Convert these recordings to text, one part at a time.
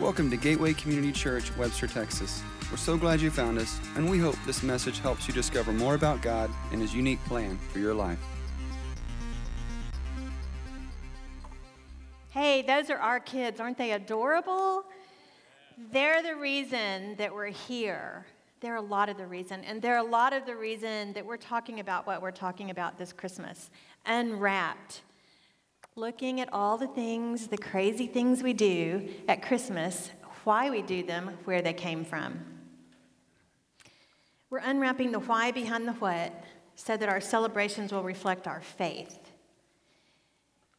Welcome to Gateway Community Church, Webster, Texas. We're so glad you found us, and we hope this message helps you discover more about God and His unique plan for your life. Hey, those are our kids. Aren't they adorable? They're the reason that we're here. They're a lot of the reason. And they're a lot of the reason that we're talking about what we're talking about this Christmas unwrapped. Looking at all the things, the crazy things we do at Christmas, why we do them, where they came from. We're unwrapping the why behind the what so that our celebrations will reflect our faith.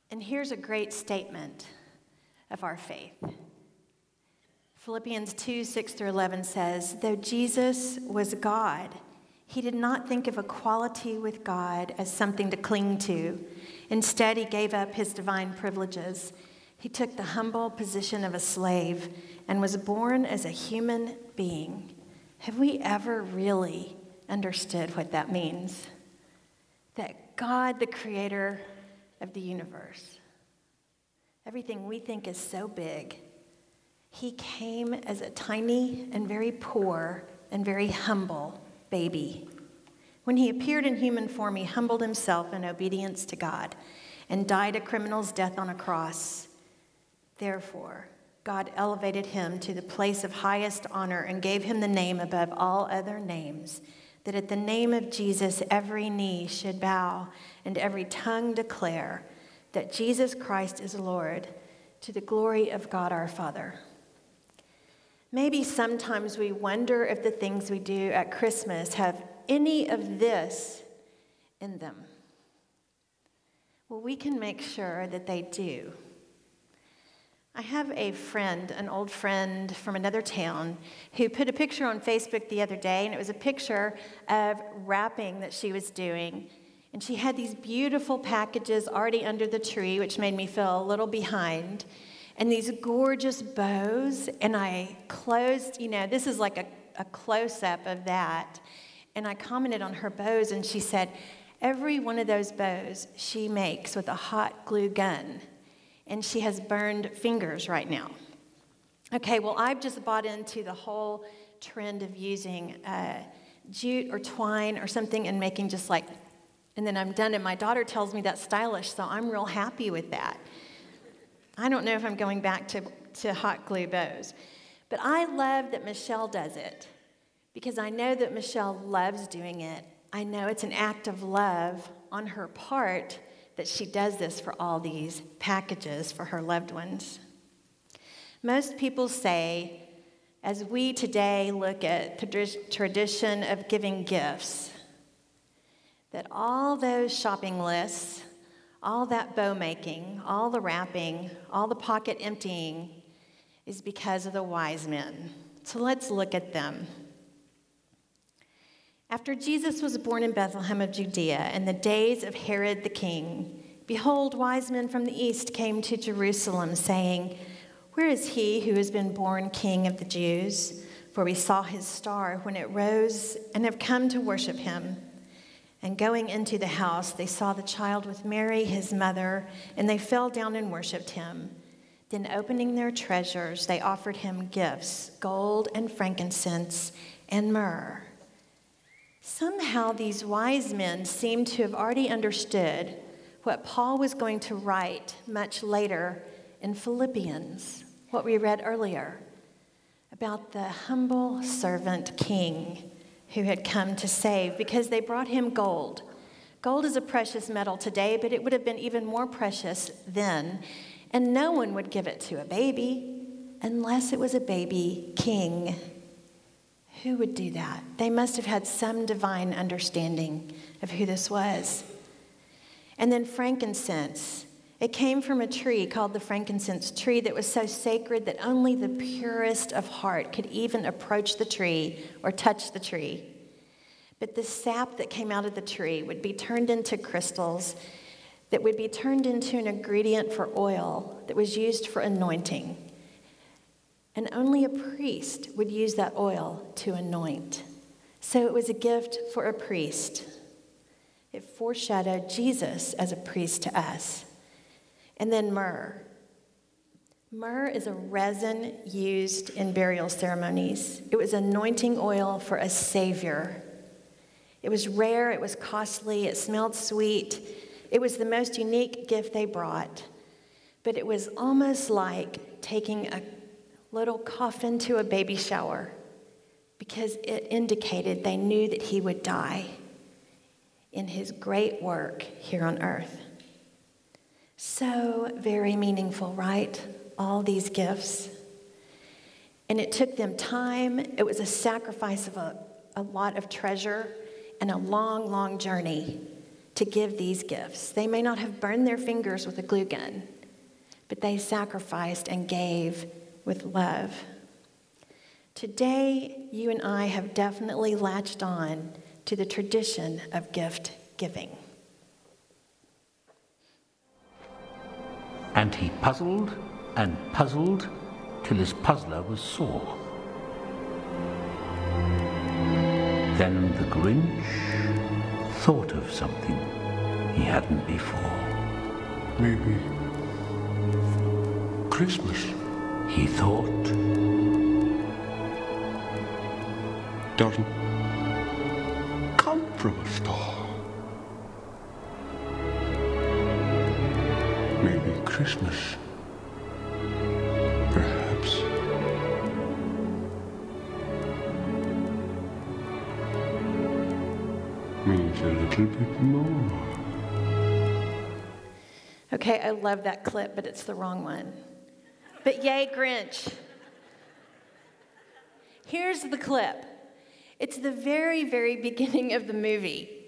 And here's a great statement of our faith. Philippians 2 6 through 11 says, Though Jesus was God, he did not think of equality with God as something to cling to. Instead, he gave up his divine privileges. He took the humble position of a slave and was born as a human being. Have we ever really understood what that means? That God, the creator of the universe, everything we think is so big, he came as a tiny and very poor and very humble baby. When he appeared in human form, he humbled himself in obedience to God and died a criminal's death on a cross. Therefore, God elevated him to the place of highest honor and gave him the name above all other names, that at the name of Jesus every knee should bow and every tongue declare that Jesus Christ is Lord, to the glory of God our Father. Maybe sometimes we wonder if the things we do at Christmas have any of this in them. Well, we can make sure that they do. I have a friend, an old friend from another town, who put a picture on Facebook the other day, and it was a picture of wrapping that she was doing. And she had these beautiful packages already under the tree, which made me feel a little behind and these gorgeous bows. And I closed, you know, this is like a, a close up of that. And I commented on her bows, and she said, Every one of those bows she makes with a hot glue gun, and she has burned fingers right now. Okay, well, I've just bought into the whole trend of using uh, jute or twine or something and making just like, and then I'm done. And my daughter tells me that's stylish, so I'm real happy with that. I don't know if I'm going back to, to hot glue bows. But I love that Michelle does it because I know that Michelle loves doing it. I know it's an act of love on her part that she does this for all these packages for her loved ones. Most people say, as we today look at the tradition of giving gifts, that all those shopping lists all that bow making, all the wrapping, all the pocket emptying is because of the wise men. So let's look at them. After Jesus was born in Bethlehem of Judea in the days of Herod the king, behold, wise men from the east came to Jerusalem, saying, Where is he who has been born king of the Jews? For we saw his star when it rose and have come to worship him. And going into the house, they saw the child with Mary, his mother, and they fell down and worshiped him. Then, opening their treasures, they offered him gifts gold and frankincense and myrrh. Somehow, these wise men seem to have already understood what Paul was going to write much later in Philippians, what we read earlier about the humble servant king who had come to save because they brought him gold. Gold is a precious metal today, but it would have been even more precious then. And no one would give it to a baby unless it was a baby king. Who would do that? They must have had some divine understanding of who this was. And then frankincense. It came from a tree called the frankincense tree that was so sacred that only the purest of heart could even approach the tree or touch the tree. But the sap that came out of the tree would be turned into crystals that would be turned into an ingredient for oil that was used for anointing. And only a priest would use that oil to anoint. So it was a gift for a priest. It foreshadowed Jesus as a priest to us and then myrrh. Myrrh is a resin used in burial ceremonies. It was anointing oil for a savior. It was rare, it was costly, it smelled sweet. It was the most unique gift they brought. But it was almost like taking a little coffin to a baby shower because it indicated they knew that he would die in his great work here on earth. So very meaningful, right? All these gifts. And it took them time, it was a sacrifice of a, a lot of treasure and a long, long journey to give these gifts. They may not have burned their fingers with a glue gun, but they sacrificed and gave with love. Today, you and I have definitely latched on to the tradition of gift giving. And he puzzled and puzzled till his puzzler was sore. Then the Grinch thought of something he hadn't before. Maybe Christmas, He thought, doesn't come from a star. Maybe Christmas, perhaps, means a little bit more. Okay, I love that clip, but it's the wrong one. But yay, Grinch. Here's the clip it's the very, very beginning of the movie.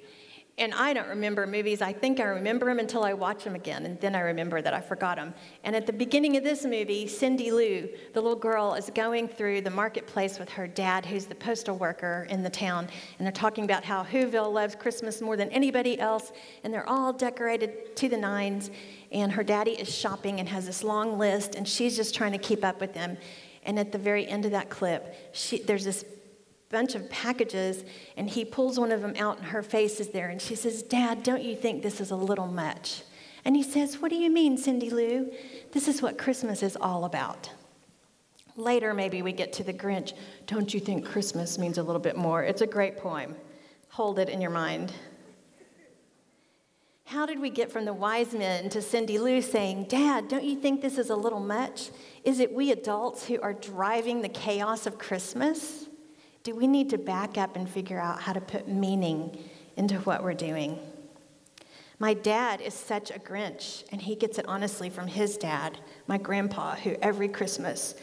And I don't remember movies. I think I remember them until I watch them again, and then I remember that I forgot them. And at the beginning of this movie, Cindy Lou, the little girl, is going through the marketplace with her dad, who's the postal worker in the town. And they're talking about how Whoville loves Christmas more than anybody else, and they're all decorated to the nines. And her daddy is shopping and has this long list, and she's just trying to keep up with them. And at the very end of that clip, she, there's this bunch of packages, and he pulls one of them out, and her face is there. And she says, Dad, don't you think this is a little much? And he says, What do you mean, Cindy Lou? This is what Christmas is all about. Later, maybe we get to the Grinch. Don't you think Christmas means a little bit more? It's a great poem. Hold it in your mind. How did we get from the wise men to Cindy Lou saying, Dad, don't you think this is a little much? Is it we adults who are driving the chaos of Christmas? Do we need to back up and figure out how to put meaning into what we're doing? My dad is such a Grinch, and he gets it honestly from his dad, my grandpa, who every Christmas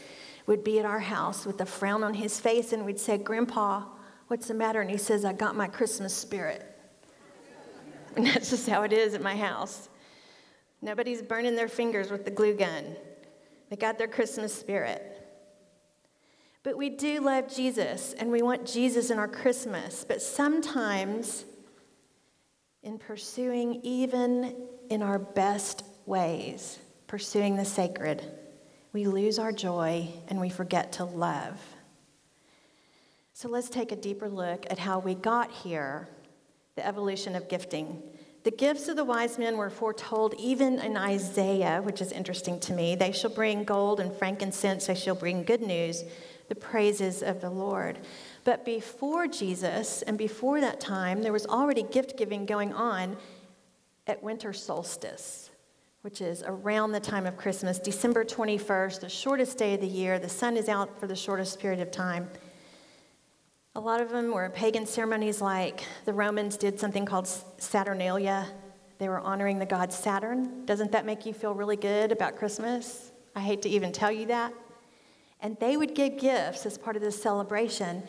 would be at our house with a frown on his face, and we'd say, Grandpa, what's the matter? And he says, I got my Christmas spirit. And that's just how it is at my house. Nobody's burning their fingers with the glue gun. They got their Christmas spirit. But we do love Jesus and we want Jesus in our Christmas. But sometimes, in pursuing even in our best ways, pursuing the sacred, we lose our joy and we forget to love. So let's take a deeper look at how we got here, the evolution of gifting. The gifts of the wise men were foretold even in Isaiah, which is interesting to me. They shall bring gold and frankincense, they shall bring good news the praises of the Lord. But before Jesus and before that time, there was already gift giving going on at winter solstice, which is around the time of Christmas, December 21st, the shortest day of the year. The sun is out for the shortest period of time. A lot of them were pagan ceremonies, like the Romans did something called Saturnalia. They were honoring the god Saturn. Doesn't that make you feel really good about Christmas? I hate to even tell you that. And they would give gifts as part of this celebration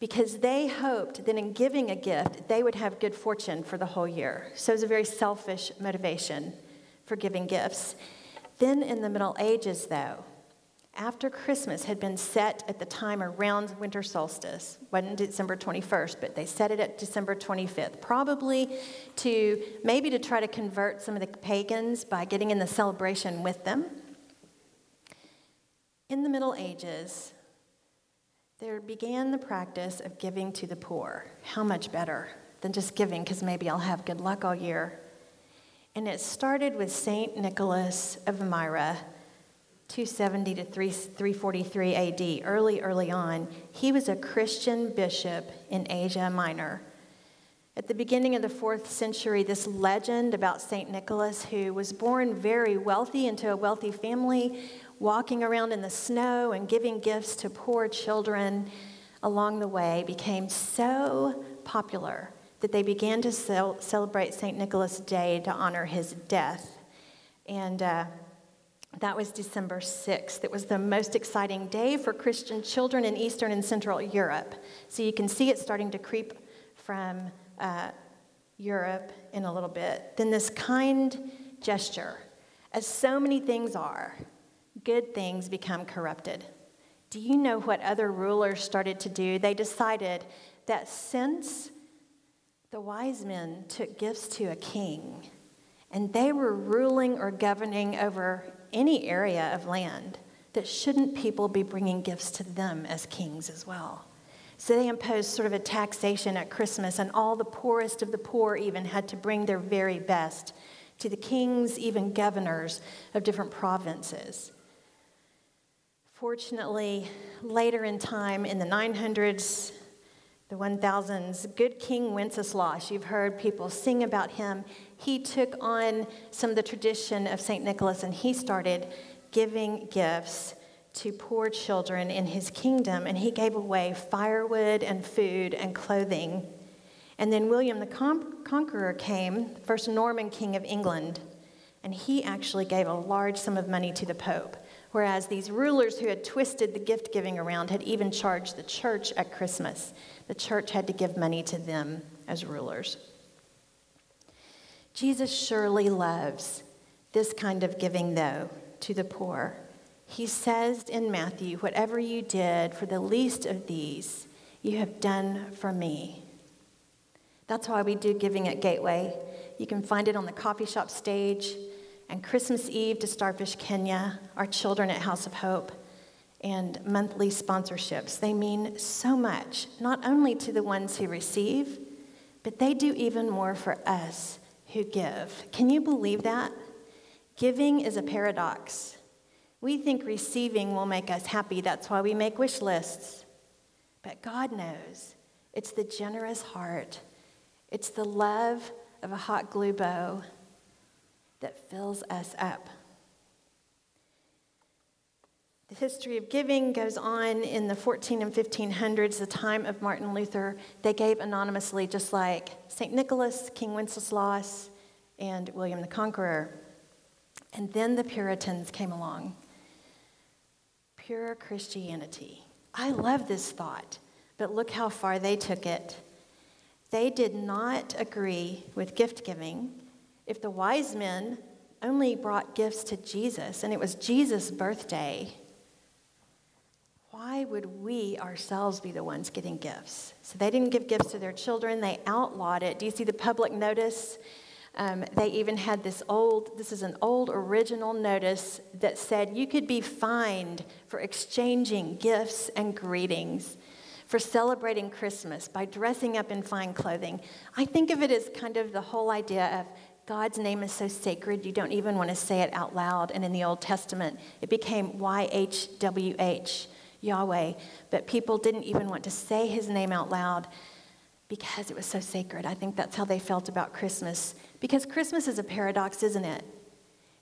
because they hoped that in giving a gift, they would have good fortune for the whole year. So it was a very selfish motivation for giving gifts. Then in the Middle Ages, though, after Christmas had been set at the time around winter solstice, wasn't December 21st, but they set it at December 25th, probably to maybe to try to convert some of the pagans by getting in the celebration with them. In the Middle Ages, there began the practice of giving to the poor. How much better than just giving because maybe I'll have good luck all year? And it started with St. Nicholas of Myra 270 to 3, 343 AD, early, early on, he was a Christian bishop in Asia Minor. At the beginning of the fourth century, this legend about St. Nicholas, who was born very wealthy into a wealthy family, walking around in the snow and giving gifts to poor children along the way, became so popular that they began to cel- celebrate St. Nicholas Day to honor his death. And uh, that was December 6th. It was the most exciting day for Christian children in Eastern and Central Europe. So you can see it starting to creep from uh, Europe in a little bit. Then this kind gesture, as so many things are, good things become corrupted. Do you know what other rulers started to do? They decided that since the wise men took gifts to a king and they were ruling or governing over any area of land, that shouldn't people be bringing gifts to them as kings as well? So they imposed sort of a taxation at Christmas, and all the poorest of the poor even had to bring their very best to the kings, even governors of different provinces. Fortunately, later in time, in the 900s, the 1000s, good King Wenceslaus, you've heard people sing about him. He took on some of the tradition of St. Nicholas and he started giving gifts to poor children in his kingdom, and he gave away firewood and food and clothing. And then William the Conqueror came, first Norman king of England, and he actually gave a large sum of money to the Pope. Whereas these rulers who had twisted the gift giving around had even charged the church at Christmas. The church had to give money to them as rulers. Jesus surely loves this kind of giving, though, to the poor. He says in Matthew, Whatever you did for the least of these, you have done for me. That's why we do giving at Gateway. You can find it on the coffee shop stage, and Christmas Eve to Starfish Kenya, our children at House of Hope, and monthly sponsorships. They mean so much, not only to the ones who receive, but they do even more for us who give. Can you believe that? Giving is a paradox. We think receiving will make us happy. That's why we make wish lists. But God knows it's the generous heart, it's the love of a hot glue bow that fills us up. The history of giving goes on in the 14 and 1500s, the time of Martin Luther. They gave anonymously, just like St. Nicholas, King Wenceslaus, and William the Conqueror. And then the Puritans came along. Pure Christianity. I love this thought, but look how far they took it. They did not agree with gift giving. If the wise men only brought gifts to Jesus and it was Jesus' birthday, why would we ourselves be the ones getting gifts? So they didn't give gifts to their children, they outlawed it. Do you see the public notice? Um, they even had this old, this is an old original notice that said you could be fined for exchanging gifts and greetings, for celebrating Christmas by dressing up in fine clothing. I think of it as kind of the whole idea of God's name is so sacred, you don't even want to say it out loud. And in the Old Testament, it became YHWH. Yahweh, but people didn't even want to say his name out loud because it was so sacred. I think that's how they felt about Christmas. Because Christmas is a paradox, isn't it?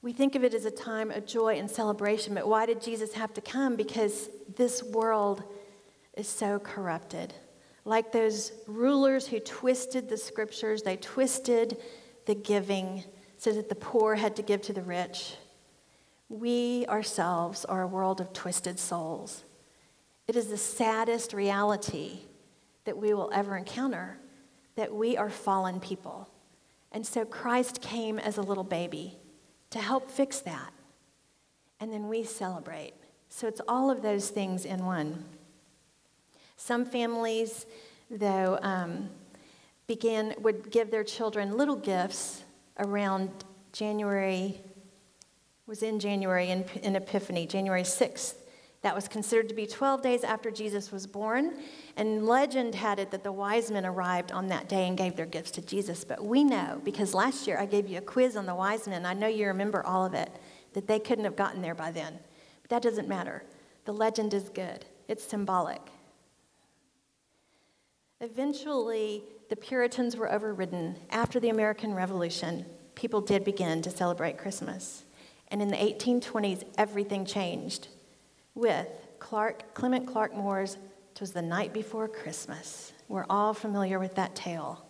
We think of it as a time of joy and celebration, but why did Jesus have to come? Because this world is so corrupted. Like those rulers who twisted the scriptures, they twisted the giving so that the poor had to give to the rich. We ourselves are a world of twisted souls. It is the saddest reality that we will ever encounter that we are fallen people. And so Christ came as a little baby to help fix that. And then we celebrate. So it's all of those things in one. Some families, though, um, began would give their children little gifts around January, was in January in, in Epiphany, January 6th. That was considered to be 12 days after Jesus was born. And legend had it that the wise men arrived on that day and gave their gifts to Jesus. But we know, because last year I gave you a quiz on the wise men, I know you remember all of it, that they couldn't have gotten there by then. But that doesn't matter. The legend is good, it's symbolic. Eventually, the Puritans were overridden. After the American Revolution, people did begin to celebrate Christmas. And in the 1820s, everything changed with Clarke, Clement Clarke Moore's "'Twas the Night Before Christmas." We're all familiar with that tale.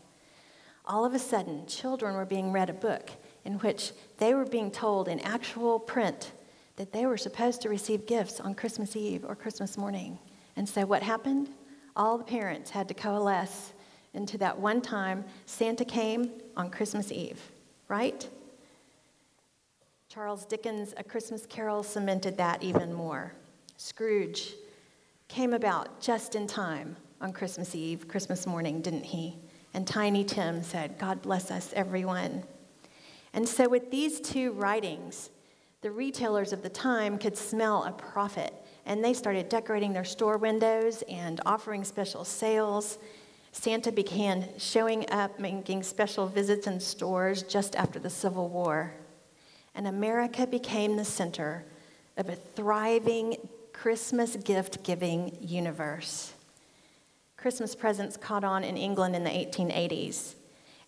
All of a sudden, children were being read a book in which they were being told in actual print that they were supposed to receive gifts on Christmas Eve or Christmas morning. And so, what happened? All the parents had to coalesce into that one time Santa came on Christmas Eve, right? Charles Dickens' A Christmas Carol cemented that even more. Scrooge came about just in time on Christmas Eve, Christmas morning, didn't he? And Tiny Tim said, God bless us, everyone. And so, with these two writings, the retailers of the time could smell a profit, and they started decorating their store windows and offering special sales. Santa began showing up, making special visits in stores just after the Civil War. And America became the center of a thriving Christmas gift giving universe. Christmas presents caught on in England in the 1880s.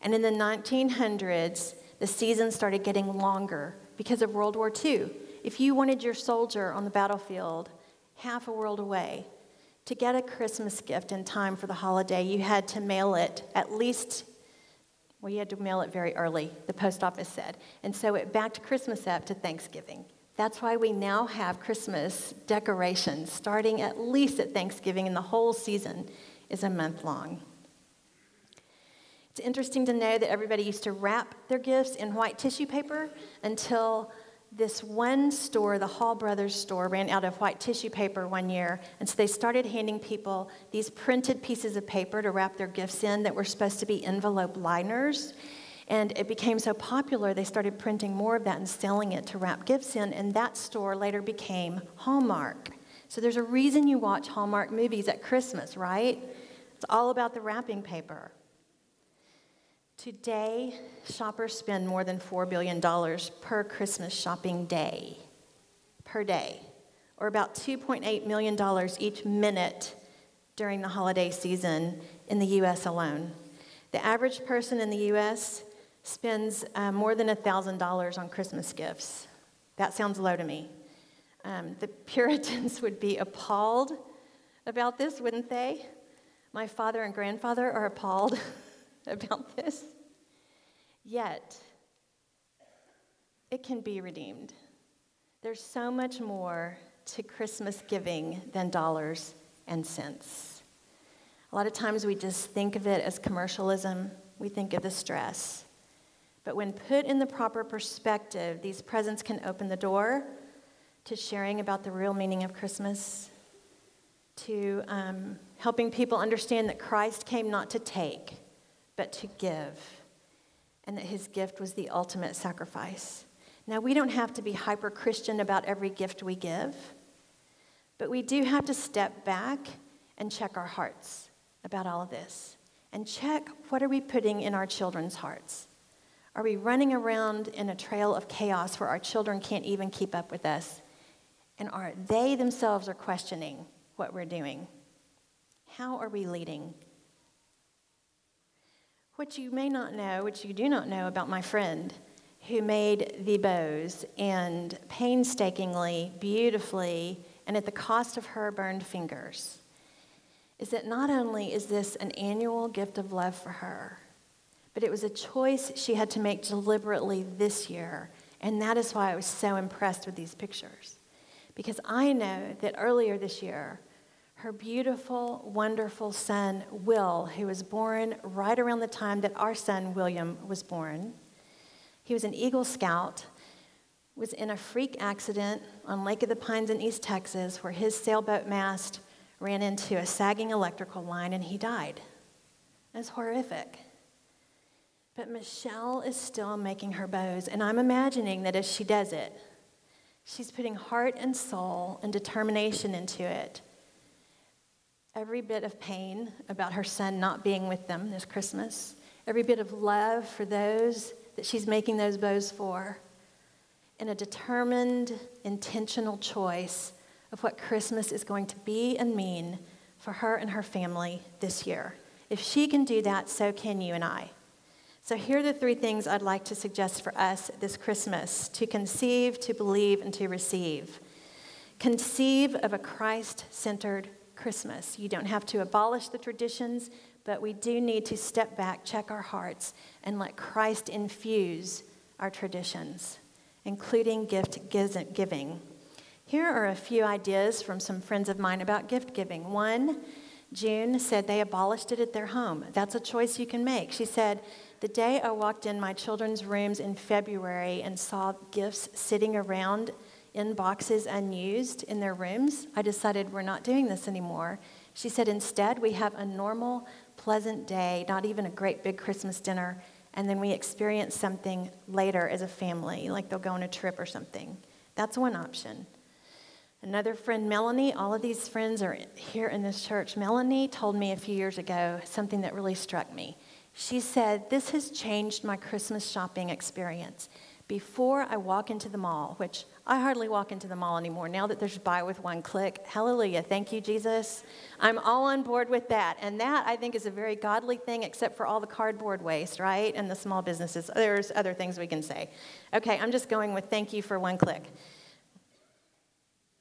And in the 1900s, the season started getting longer because of World War II. If you wanted your soldier on the battlefield half a world away to get a Christmas gift in time for the holiday, you had to mail it at least, well, you had to mail it very early, the post office said. And so it backed Christmas up to Thanksgiving. That's why we now have Christmas decorations starting at least at Thanksgiving, and the whole season is a month long. It's interesting to know that everybody used to wrap their gifts in white tissue paper until this one store, the Hall Brothers store, ran out of white tissue paper one year. And so they started handing people these printed pieces of paper to wrap their gifts in that were supposed to be envelope liners. And it became so popular, they started printing more of that and selling it to wrap gifts in. And that store later became Hallmark. So there's a reason you watch Hallmark movies at Christmas, right? It's all about the wrapping paper. Today, shoppers spend more than $4 billion per Christmas shopping day, per day, or about $2.8 million each minute during the holiday season in the US alone. The average person in the US spends uh, more than $1,000 on Christmas gifts. That sounds low to me. Um, the Puritans would be appalled about this, wouldn't they? My father and grandfather are appalled about this. Yet, it can be redeemed. There's so much more to Christmas giving than dollars and cents. A lot of times we just think of it as commercialism, we think of the stress. But when put in the proper perspective, these presents can open the door to sharing about the real meaning of Christmas, to um, helping people understand that Christ came not to take, but to give, and that his gift was the ultimate sacrifice. Now, we don't have to be hyper Christian about every gift we give, but we do have to step back and check our hearts about all of this and check what are we putting in our children's hearts. Are we running around in a trail of chaos where our children can't even keep up with us? And are they themselves are questioning what we're doing? How are we leading what you may not know what you do not know about my friend who made the bows and painstakingly beautifully and at the cost of her burned fingers. Is that not only is this an annual gift of love for her but it was a choice she had to make deliberately this year and that is why i was so impressed with these pictures. Because I know that earlier this year, her beautiful, wonderful son, Will, who was born right around the time that our son, William, was born, he was an Eagle Scout, was in a freak accident on Lake of the Pines in East Texas where his sailboat mast ran into a sagging electrical line and he died. That's horrific. But Michelle is still making her bows, and I'm imagining that as she does it, She's putting heart and soul and determination into it. Every bit of pain about her son not being with them this Christmas, every bit of love for those that she's making those bows for, and a determined, intentional choice of what Christmas is going to be and mean for her and her family this year. If she can do that, so can you and I. So, here are the three things I'd like to suggest for us this Christmas to conceive, to believe, and to receive. Conceive of a Christ centered Christmas. You don't have to abolish the traditions, but we do need to step back, check our hearts, and let Christ infuse our traditions, including gift giving. Here are a few ideas from some friends of mine about gift giving. One, June said they abolished it at their home. That's a choice you can make. She said, The day I walked in my children's rooms in February and saw gifts sitting around in boxes unused in their rooms, I decided we're not doing this anymore. She said, Instead, we have a normal, pleasant day, not even a great big Christmas dinner, and then we experience something later as a family, like they'll go on a trip or something. That's one option. Another friend, Melanie, all of these friends are here in this church. Melanie told me a few years ago something that really struck me. She said, This has changed my Christmas shopping experience. Before I walk into the mall, which I hardly walk into the mall anymore now that there's buy with one click. Hallelujah. Thank you, Jesus. I'm all on board with that. And that, I think, is a very godly thing, except for all the cardboard waste, right? And the small businesses. There's other things we can say. Okay, I'm just going with thank you for one click.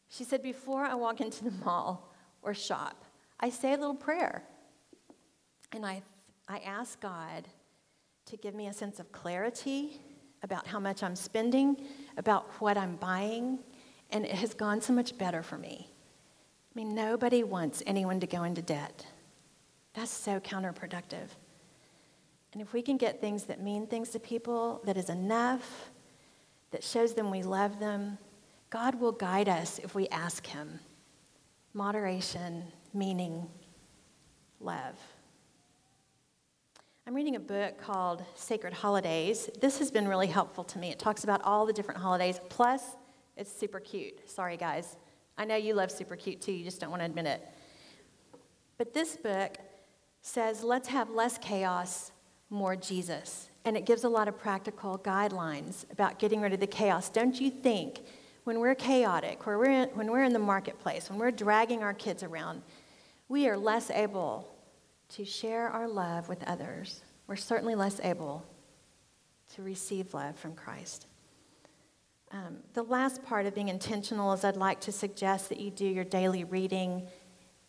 She said, Before I walk into the mall or shop, I say a little prayer. And I, I ask God to give me a sense of clarity about how much I'm spending, about what I'm buying, and it has gone so much better for me. I mean, nobody wants anyone to go into debt. That's so counterproductive. And if we can get things that mean things to people, that is enough, that shows them we love them, God will guide us if we ask Him. Moderation, meaning, love. I'm reading a book called Sacred Holidays. This has been really helpful to me. It talks about all the different holidays, plus, it's super cute. Sorry, guys. I know you love super cute too, you just don't want to admit it. But this book says, let's have less chaos, more Jesus. And it gives a lot of practical guidelines about getting rid of the chaos. Don't you think when we're chaotic, when we're, in, when we're in the marketplace, when we're dragging our kids around, we are less able to share our love with others. We're certainly less able to receive love from Christ. Um, the last part of being intentional is I'd like to suggest that you do your daily reading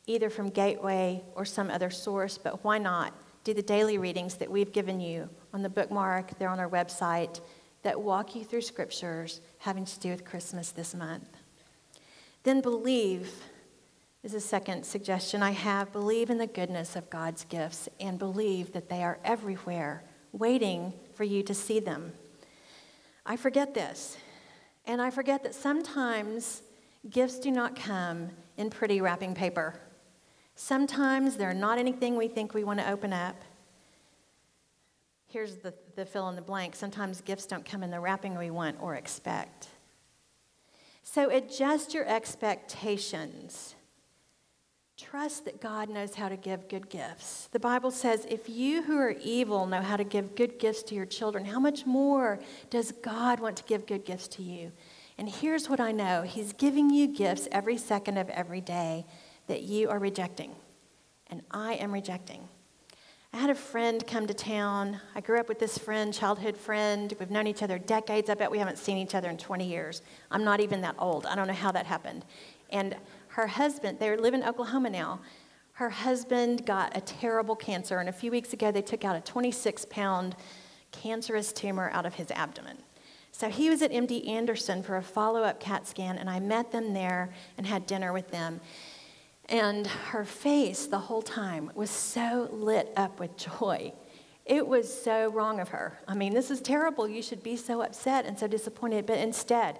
either from Gateway or some other source, but why not do the daily readings that we've given you on the bookmark, they're on our website, that walk you through scriptures having to do with Christmas this month. Then believe is a second suggestion I have. Believe in the goodness of God's gifts and believe that they are everywhere, waiting for you to see them. I forget this, and I forget that sometimes gifts do not come in pretty wrapping paper. Sometimes they're not anything we think we want to open up. Here's the, the fill in the blank. Sometimes gifts don't come in the wrapping we want or expect. So adjust your expectations. Trust that God knows how to give good gifts. The Bible says, if you who are evil know how to give good gifts to your children, how much more does God want to give good gifts to you? And here's what I know He's giving you gifts every second of every day that you are rejecting, and I am rejecting. I had a friend come to town. I grew up with this friend, childhood friend. We've known each other decades. I bet we haven't seen each other in 20 years. I'm not even that old. I don't know how that happened. And her husband, they live in Oklahoma now. Her husband got a terrible cancer, and a few weeks ago they took out a 26 pound cancerous tumor out of his abdomen. So he was at MD Anderson for a follow up CAT scan, and I met them there and had dinner with them. And her face the whole time was so lit up with joy. It was so wrong of her. I mean, this is terrible. You should be so upset and so disappointed. But instead,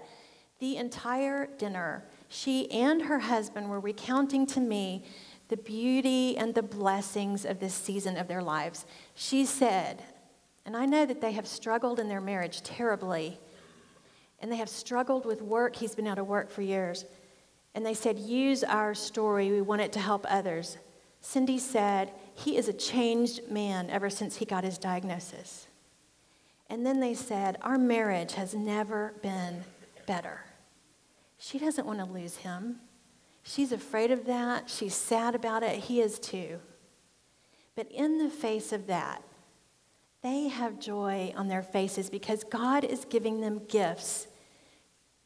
the entire dinner, she and her husband were recounting to me the beauty and the blessings of this season of their lives. She said, and I know that they have struggled in their marriage terribly, and they have struggled with work. He's been out of work for years. And they said, Use our story. We want it to help others. Cindy said, He is a changed man ever since he got his diagnosis. And then they said, Our marriage has never been better. She doesn't want to lose him. She's afraid of that. She's sad about it. He is too. But in the face of that, they have joy on their faces because God is giving them gifts,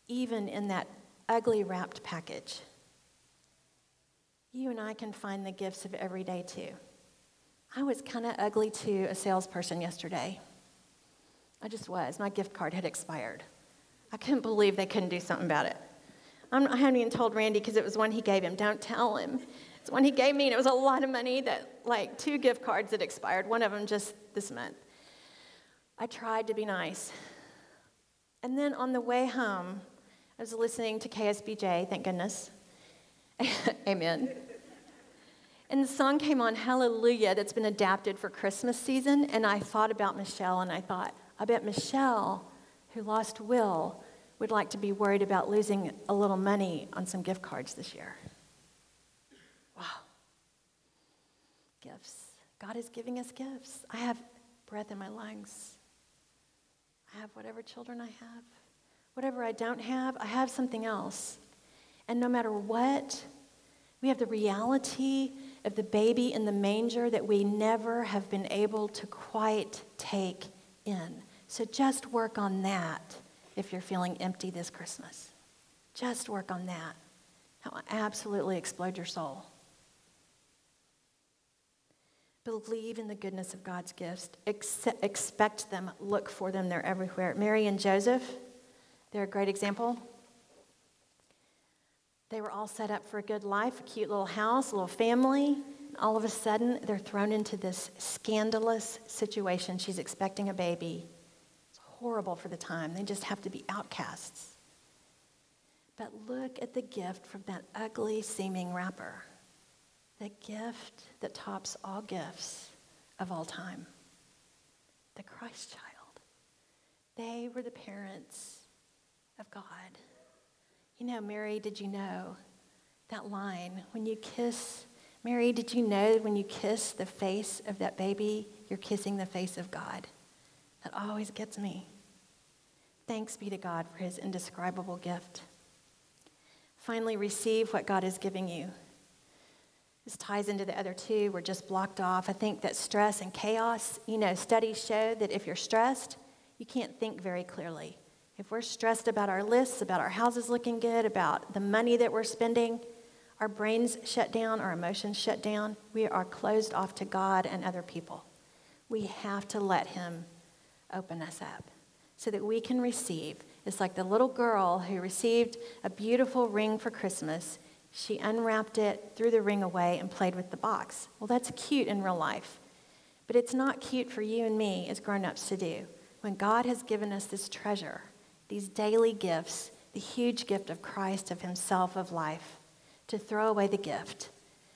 even in that ugly wrapped package. You and I can find the gifts of every day too. I was kind of ugly to a salesperson yesterday. I just was. My gift card had expired. I couldn't believe they couldn't do something about it. I'm, I haven't even told Randy because it was one he gave him. Don't tell him. It's one he gave me, and it was a lot of money that, like, two gift cards that expired, one of them just this month. I tried to be nice. And then on the way home, I was listening to KSBJ, thank goodness. Amen. And the song came on, Hallelujah, that's been adapted for Christmas season. And I thought about Michelle, and I thought, I bet Michelle, who lost Will, would like to be worried about losing a little money on some gift cards this year. Wow. Gifts. God is giving us gifts. I have breath in my lungs. I have whatever children I have. Whatever I don't have, I have something else. And no matter what, we have the reality of the baby in the manger that we never have been able to quite take in. So just work on that if you're feeling empty this Christmas. Just work on that. That will absolutely explode your soul. Believe in the goodness of God's gifts. expect them. Look for them. They're everywhere. Mary and Joseph, they're a great example. They were all set up for a good life, a cute little house, a little family. All of a sudden, they're thrown into this scandalous situation. She's expecting a baby. Horrible for the time. They just have to be outcasts. But look at the gift from that ugly seeming wrapper the gift that tops all gifts of all time the Christ child. They were the parents of God. You know, Mary, did you know that line? When you kiss, Mary, did you know when you kiss the face of that baby, you're kissing the face of God? That always gets me. Thanks be to God for his indescribable gift. Finally, receive what God is giving you. This ties into the other two. We're just blocked off. I think that stress and chaos, you know, studies show that if you're stressed, you can't think very clearly. If we're stressed about our lists, about our houses looking good, about the money that we're spending, our brains shut down, our emotions shut down. We are closed off to God and other people. We have to let Him open us up so that we can receive. It's like the little girl who received a beautiful ring for Christmas. She unwrapped it, threw the ring away, and played with the box. Well, that's cute in real life, but it's not cute for you and me as grown ups to do. When God has given us this treasure, these daily gifts, the huge gift of Christ, of Himself, of life, to throw away the gift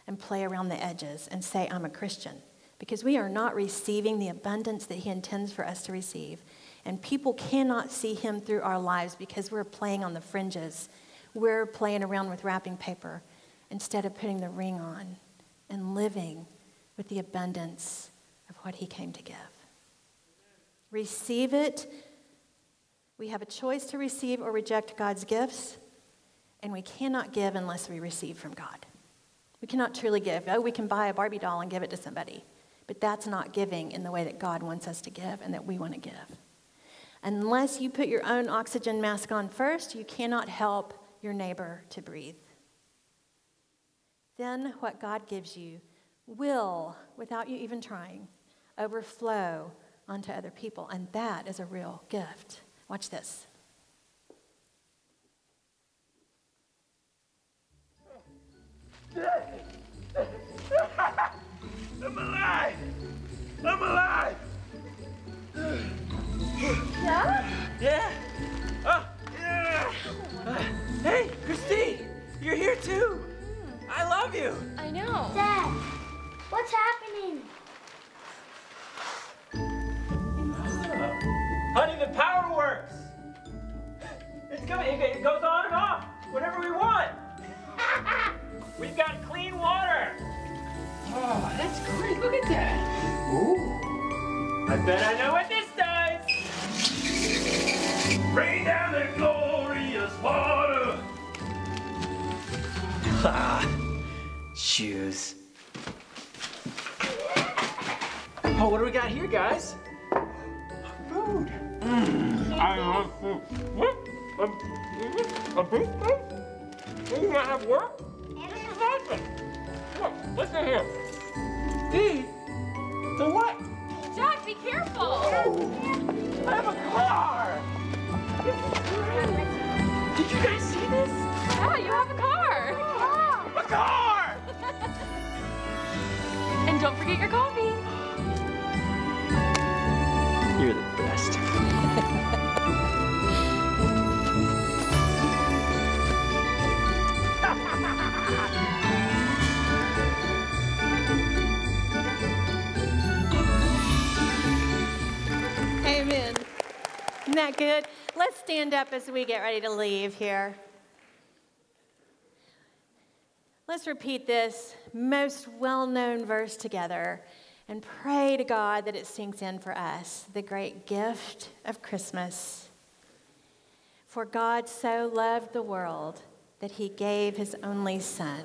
and play around the edges and say, I'm a Christian. Because we are not receiving the abundance that He intends for us to receive. And people cannot see Him through our lives because we're playing on the fringes. We're playing around with wrapping paper instead of putting the ring on and living with the abundance of what He came to give. Receive it we have a choice to receive or reject God's gifts, and we cannot give unless we receive from God. We cannot truly give. Oh, we can buy a Barbie doll and give it to somebody, but that's not giving in the way that God wants us to give and that we want to give. Unless you put your own oxygen mask on first, you cannot help your neighbor to breathe. Then what God gives you will, without you even trying, overflow onto other people, and that is a real gift. Watch this. Yeah, you have a car! A car! And don't forget your coffee. You're the best. Amen. Isn't that good? Let's stand up as we get ready to leave here. Let's repeat this most well known verse together and pray to God that it sinks in for us the great gift of Christmas. For God so loved the world that he gave his only Son,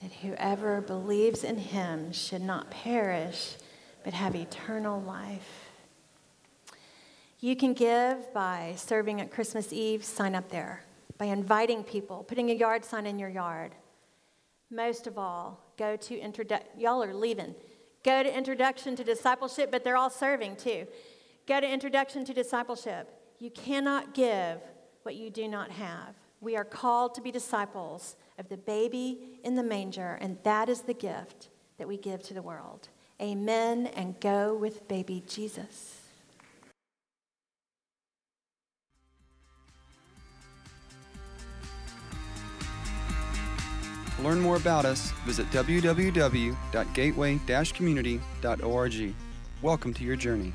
that whoever believes in him should not perish, but have eternal life. You can give by serving at Christmas Eve, sign up there, by inviting people, putting a yard sign in your yard. Most of all, go to introduction. Y'all are leaving. Go to introduction to discipleship, but they're all serving too. Go to introduction to discipleship. You cannot give what you do not have. We are called to be disciples of the baby in the manger, and that is the gift that we give to the world. Amen, and go with baby Jesus. To learn more about us, visit www.gateway-community.org. Welcome to your journey.